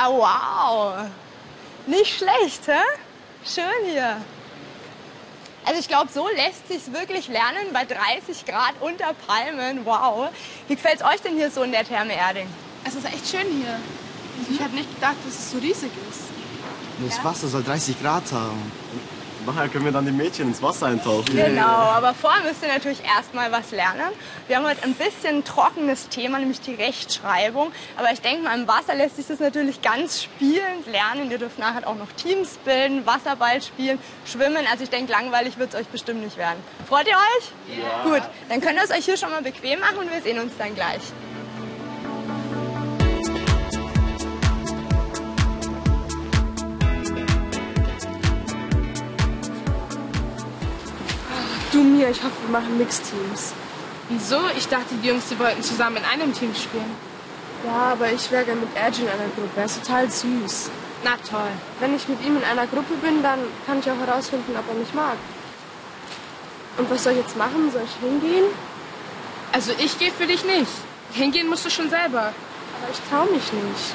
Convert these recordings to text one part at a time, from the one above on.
Ja, wow. Nicht schlecht, hä? Schön hier. Also ich glaube, so lässt sich wirklich lernen bei 30 Grad unter Palmen. Wow. Wie gefällt es euch denn hier so in der Therme Erding? Es ist echt schön hier. Ich habe nicht gedacht, dass es so riesig ist. Das ja. Wasser soll 30 Grad haben. Nachher können wir dann die Mädchen ins Wasser eintauchen. Genau, aber vorher müsst ihr natürlich erstmal was lernen. Wir haben heute ein bisschen trockenes Thema, nämlich die Rechtschreibung. Aber ich denke mal, im Wasser lässt sich das natürlich ganz spielend lernen. Ihr dürft nachher auch noch Teams bilden, Wasserball spielen, schwimmen. Also ich denke, langweilig wird es euch bestimmt nicht werden. Freut ihr euch? Ja. Gut, dann könnt ihr es euch hier schon mal bequem machen und wir sehen uns dann gleich. Ich hoffe, wir machen Mixteams. Wieso? Ich dachte, die Jungs, die wollten zusammen in einem Team spielen. Ja, aber ich wäre gerne mit Edge in einer Gruppe. Er ist total süß. Na toll. Wenn ich mit ihm in einer Gruppe bin, dann kann ich auch herausfinden, ob er mich mag. Und was soll ich jetzt machen? Soll ich hingehen? Also ich gehe für dich nicht. Hingehen musst du schon selber. Aber ich traue mich nicht.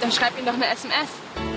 Dann schreib ihm doch eine SMS.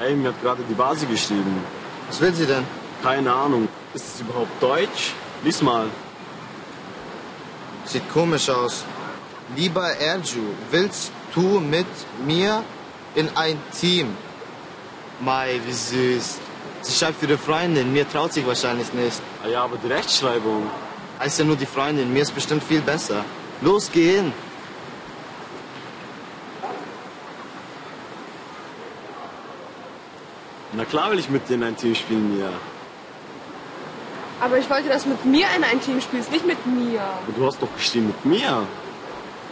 Hey, mir hat gerade die Basi geschrieben. Was will sie denn? Keine Ahnung. Ist es überhaupt Deutsch? Lies mal. Sieht komisch aus. Lieber Erju, willst du mit mir in ein Team? Mai, wie süß. Sie schreibt für ihre Freundin, mir traut sich wahrscheinlich nicht. Ah ja, aber die Rechtschreibung. Heißt ja nur die Freundin, mir ist bestimmt viel besser. Los, geh hin. Na klar will ich mit dir in ein Team spielen, Mia. Aber ich wollte, dass du mit mir in ein Team spielst, nicht mit mir. Aber du hast doch geschrieben mit mir.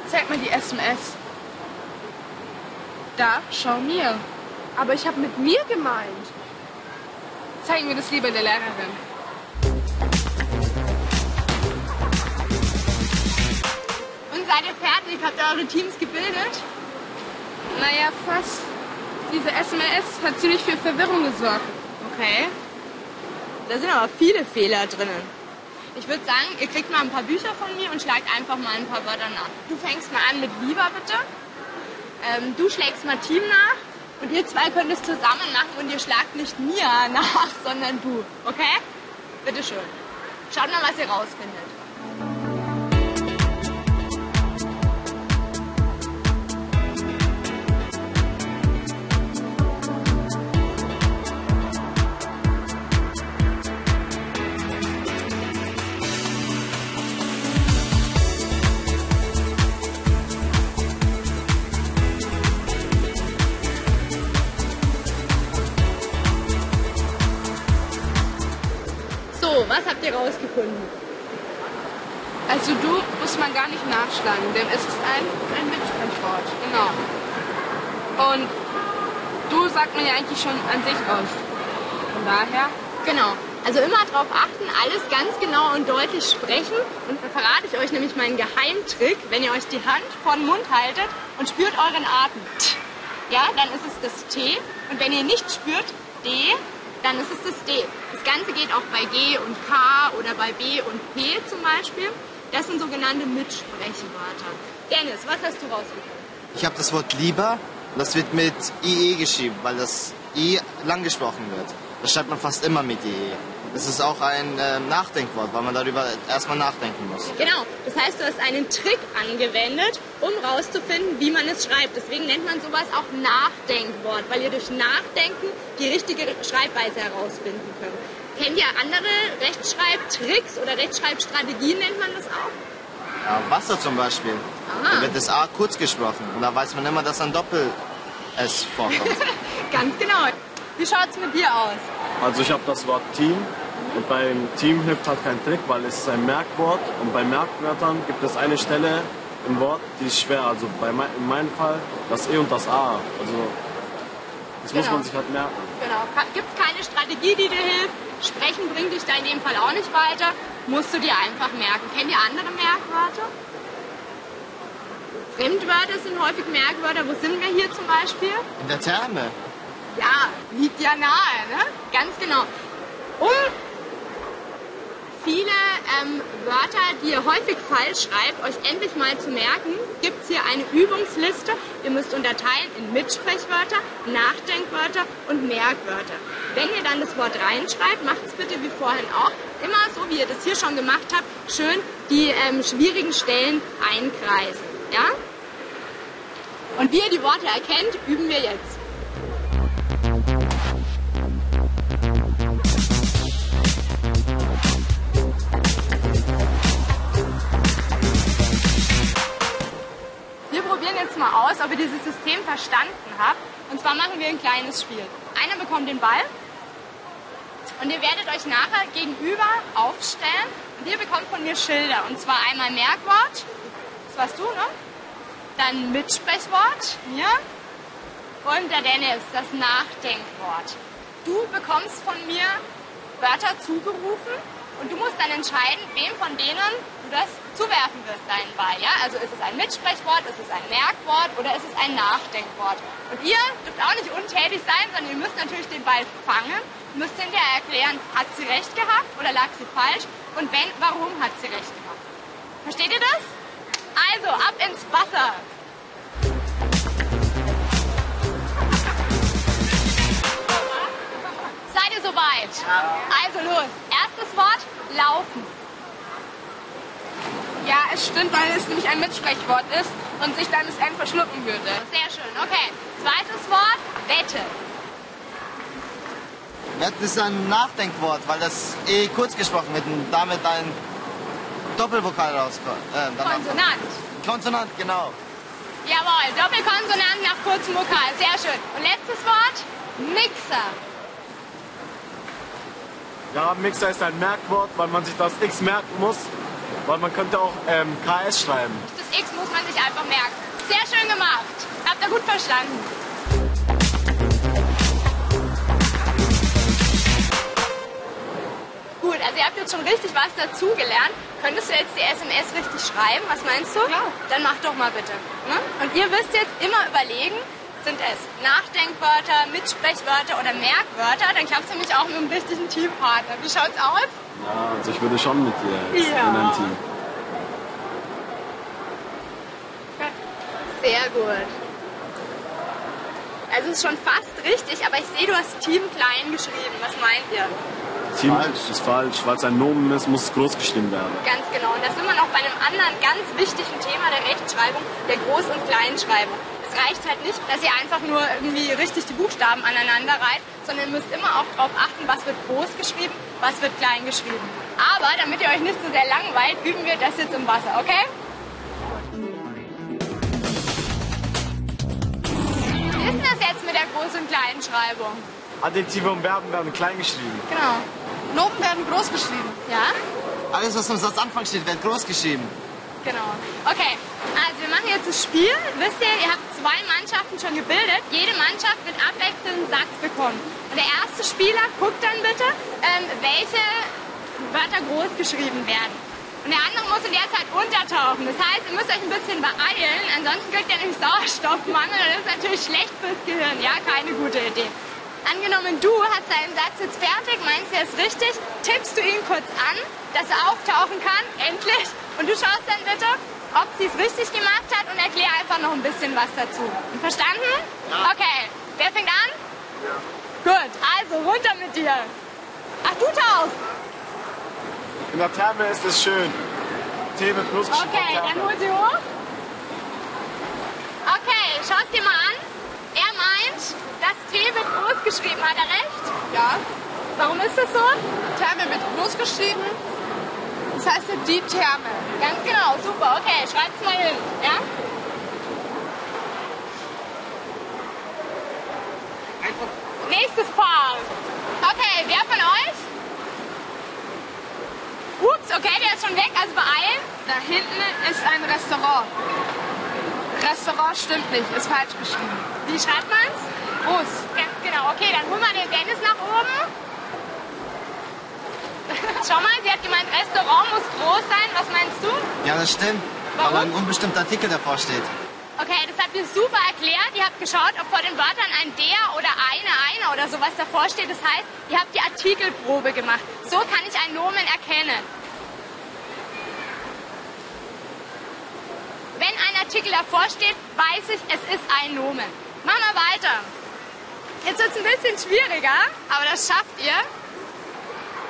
Zeig mir die SMS. Da, schau mir. Aber ich habe mit mir gemeint. Zeig mir das lieber der Lehrerin. Und seid ihr fertig? Habt ihr eure Teams gebildet? Naja, fast diese SMS hat ziemlich viel Verwirrung gesorgt. Okay. Da sind aber viele Fehler drinnen. Ich würde sagen, ihr kriegt mal ein paar Bücher von mir und schlagt einfach mal ein paar Wörter nach. Du fängst mal an mit lieber bitte. Ähm, du schlägst mal Team nach und ihr zwei könnt es zusammen machen und ihr schlagt nicht mir nach, sondern du. Okay? Bitteschön. Schaut mal, was ihr rausfindet. Nachschlagen, denn es ist ein, ein Mitsprechwort. Genau. Und du sagt man ja eigentlich schon an sich aus. Von daher. Genau. Also immer darauf achten, alles ganz genau und deutlich sprechen. Und da verrate ich euch nämlich meinen Geheimtrick, wenn ihr euch die Hand vor den Mund haltet und spürt euren Atem. Ja, dann ist es das T. Und wenn ihr nicht spürt, D, dann ist es das D. Das Ganze geht auch bei G und K oder bei B und P zum Beispiel. Das sind sogenannte Mitsprechwörter. Dennis, was hast du rausgefunden? Ich habe das Wort lieber, das wird mit IE geschrieben, weil das I lang gesprochen wird. Das schreibt man fast immer mit IE. Das ist auch ein äh, Nachdenkwort, weil man darüber erstmal nachdenken muss. Genau, das heißt, du hast einen Trick angewendet, um rauszufinden, wie man es schreibt. Deswegen nennt man sowas auch Nachdenkwort, weil ihr durch Nachdenken die richtige Schreibweise herausfinden könnt. Kennt ihr andere Rechtschreibtricks oder Rechtschreibstrategien, nennt man das auch? Ja, Wasser zum Beispiel. Aha. Da wird das A kurz gesprochen und da weiß man immer, dass ein Doppel-S vorkommt. Ganz genau. Wie schaut es mit dir aus? Also ich habe das Wort Team und beim Team hilft halt kein Trick, weil es ist ein Merkwort und bei Merkwörtern gibt es eine Stelle, ein Wort, die ist schwer. Also bei mein, in meinem Fall das E und das A. Also das muss Genau. man sich halt merken. Genau. Gibt es keine Strategie, die dir hilft? Sprechen bringt dich da in dem Fall auch nicht weiter. Musst du dir einfach merken. Kennt ihr andere Merkwörter? Fremdwörter sind häufig Merkwörter. Wo sind wir hier zum Beispiel? In der Therme. Ja, liegt ja nahe, ne? Ganz genau. Um viele ähm, Wörter, die ihr häufig falsch schreibt, euch endlich mal zu merken, gibt es hier eine Übungsliste. Ihr müsst unterteilen in Mitsprechwörter, Nachdenkwörter und Merkwörter. Wenn ihr dann das Wort reinschreibt, macht es bitte wie vorhin auch. Immer so, wie ihr das hier schon gemacht habt, schön die ähm, schwierigen Stellen einkreisen. Ja? Und wie ihr die Worte erkennt, üben wir jetzt. Aus, ob ihr dieses System verstanden habt. Und zwar machen wir ein kleines Spiel. Einer bekommt den Ball und ihr werdet euch nachher gegenüber aufstellen und ihr bekommt von mir Schilder. Und zwar einmal Merkwort, das warst du, ne? Dann Mitsprechwort, mir. Und der Dennis, das Nachdenkwort. Du bekommst von mir Wörter zugerufen und du musst dann entscheiden, wem von denen du das zuwerfen wirst, deinen Ball. Ja? Also ist es ein Mitsprechwort, ist es ein Merkwort oder ist es ein Nachdenkwort. Und ihr dürft auch nicht untätig sein, sondern ihr müsst natürlich den Ball fangen, müsst hinterher erklären, hat sie recht gehabt oder lag sie falsch und wenn, warum hat sie recht gehabt. Versteht ihr das? Also, ab ins Wasser. Seid ihr soweit? Also los. Erstes Wort, laufen. Ja, es stimmt, weil es nämlich ein Mitsprechwort ist und sich dann das N verschlucken würde. Sehr schön. Okay. Zweites Wort, Wette. Das ist ein Nachdenkwort, weil das eh kurz gesprochen wird und damit ein Doppelvokal rauskommt. Äh, Konsonant. Konsonant, genau. Jawohl, Doppelkonsonant nach kurzem Vokal. Sehr schön. Und letztes Wort, Mixer. Ja, Mixer ist ein Merkwort, weil man sich das X merken muss. Weil man könnte auch ähm, KS schreiben. Das X muss man sich einfach merken. Sehr schön gemacht. Habt ihr gut verstanden. Gut, also ihr habt jetzt schon richtig was dazugelernt. Könntest du jetzt die SMS richtig schreiben? Was meinst du? Ja. Dann mach doch mal bitte. Ne? Und ihr müsst jetzt immer überlegen, sind es Nachdenkwörter, Mitsprechwörter oder Merkwörter? Dann klappst du nämlich auch mit einem richtigen Teampartner. Wie schaut's aus? Ja, also ich würde schon mit dir Ja. in ein Team. Sehr gut. Also es ist schon fast richtig, aber ich sehe, du hast Team klein geschrieben. Was meint ihr? Team Falsch. ist falsch, weil es ein Nomen ist, muss es groß geschrieben werden. Ganz genau. Und da sind wir noch bei einem anderen ganz wichtigen Thema der Rechtschreibung, der Groß- und Kleinschreibung. Es reicht halt nicht, dass ihr einfach nur irgendwie richtig die Buchstaben aneinander reiht, sondern ihr müsst immer auch darauf achten, was wird groß geschrieben, was wird klein geschrieben. Aber damit ihr euch nicht so sehr langweilt, üben wir das jetzt im Wasser, okay? Wie ist denn das jetzt mit der Groß- und Kleinschreibung? Adjektive und Verben werden klein geschrieben. Genau. Noten werden groß geschrieben. Ja? Alles, was am Satzanfang steht, wird groß geschrieben. Genau. Okay, also wir machen jetzt das Spiel. Wisst ihr, ihr habt zwei Mannschaften schon gebildet. Jede Mannschaft wird abwechselnd einen Satz bekommen. Und der erste Spieler guckt dann bitte, ähm, welche Wörter groß geschrieben werden. Und der andere muss in der Zeit untertauchen. Das heißt, ihr müsst euch ein bisschen beeilen, ansonsten kriegt ihr nämlich Sauerstoffmangel und das ist natürlich schlecht fürs Gehirn. Ja, keine gute Idee. Angenommen, du hast deinen Satz jetzt fertig, meinst du, er ist richtig, tippst du ihn kurz an, dass er auftauchen kann, endlich, und du schaust dann bitte, ob sie es richtig gemacht hat und erklär einfach noch ein bisschen was dazu. Verstanden? Ja. Okay, wer fängt an? Gut, also runter mit dir. Ach, du tauchst. In der Therme ist es schön. T mit Plus geschrieben. Okay, dann hol sie hoch. Okay, schau es dir mal an. Er meint, das T wird groß geschrieben. Hat er recht? Ja. Warum ist das so? Therme wird groß geschrieben. Das heißt ja die Therme. Ganz genau, super. Okay, schreib's mal hin. Ja? Nächstes Paar. Okay, wer von euch? Ups, okay, der ist schon weg, also beeilen. Da hinten ist ein Restaurant. Restaurant stimmt nicht, ist falsch geschrieben. Wie schreibt man's? Groß. Ganz genau. Okay, dann holen wir den Dennis nach oben. Schau mal, sie hat gemeint, Restaurant muss groß sein. Was meinst du? Ja, das stimmt. Warum? Weil ein unbestimmter Artikel davor steht. Okay, das habt ihr super erklärt. Ihr habt geschaut, ob vor den Wörtern ein der oder eine, einer oder sowas davor steht. Das heißt, ihr habt die Artikelprobe gemacht. So kann ich ein Nomen erkennen. Wenn ein Artikel davor steht, weiß ich, es ist ein Nomen. Machen wir weiter. Jetzt wird es ein bisschen schwieriger, aber das schafft ihr.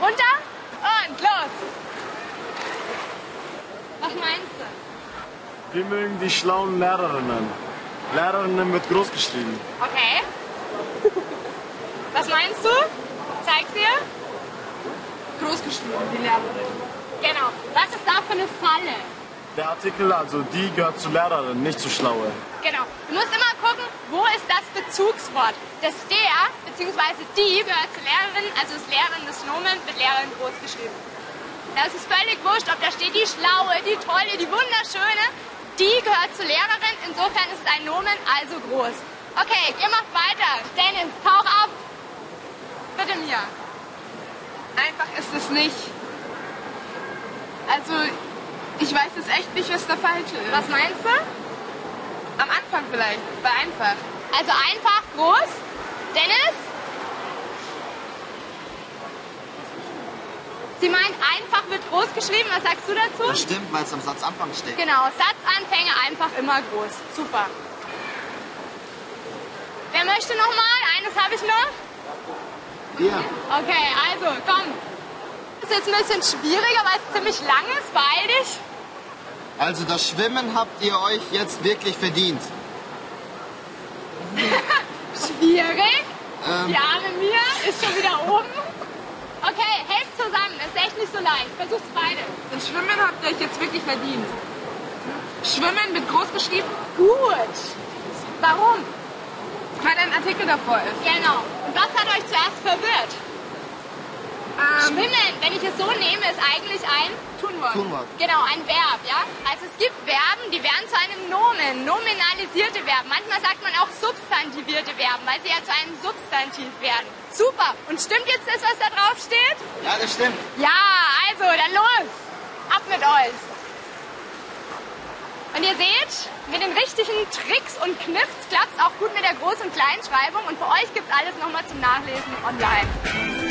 Runter und los. Was meinst du? Wir mögen die schlauen Lehrerinnen. Lehrerinnen wird groß geschrieben. Okay. Was meinst du? Zeig's dir. Groß geschrieben, die Lehrerin. Genau. Was ist da für eine Falle? Der Artikel, also die gehört zu Lehrerin, nicht zu Schlaue. Genau. Du musst immer gucken, wo ist das Bezugswort. Das der bzw. die gehört zur Lehrerin, also ist Lehrerin des Nomen, wird Lehrerin groß geschrieben. Da ist völlig wurscht, ob da steht die Schlaue, die Tolle, die Wunderschöne. Die gehört zur Lehrerin, insofern ist es ein Nomen, also groß. Okay, ihr macht weiter. Dennis, tauch ab. Bitte mir. Einfach ist es nicht. Also, ich weiß jetzt echt nicht, was da falsch ist. Was meinst du? Am Anfang vielleicht, bei einfach. Also einfach groß. Dennis? Sie meint, einfach wird groß geschrieben. Was sagst du dazu? Das stimmt, weil es am Satzanfang steht. Genau, Satzanfänge einfach immer groß. Super. Wer möchte noch mal? Eines habe ich noch. Hier. Okay, also komm. Ist jetzt ein bisschen schwieriger, weil es ziemlich lang ist. Beeil dich. Also das Schwimmen habt ihr euch jetzt wirklich verdient. Schwierig. Ähm, Die arme Mia ist schon wieder oben. Okay, helft zusammen. Ist echt nicht so leicht. Versucht's beide. Das Schwimmen habt ihr euch jetzt wirklich verdient. Schwimmen wird groß geschrieben, Gut. Warum? weil ein Artikel davor ist. Genau. Und was hat euch zuerst verwirrt? Ähm, Schwimmen, wenn ich es so nehme, ist eigentlich ein Tunwort. Tunwort. Genau, ein Verb, ja? Also es gibt Verben, die werden zu einem Nomen, nominalisierte Verben. Manchmal sagt man auch substantivierte Verben, weil sie ja zu einem Substantiv werden. Super. Und stimmt jetzt das, was da drauf steht? Ja, das stimmt. Ja, also, dann los. Ab mit euch. Und ihr seht, mit den richtigen Tricks und Kniffs klappt es auch gut mit der Groß- und Kleinschreibung. Und für euch gibt es alles nochmal zum Nachlesen online.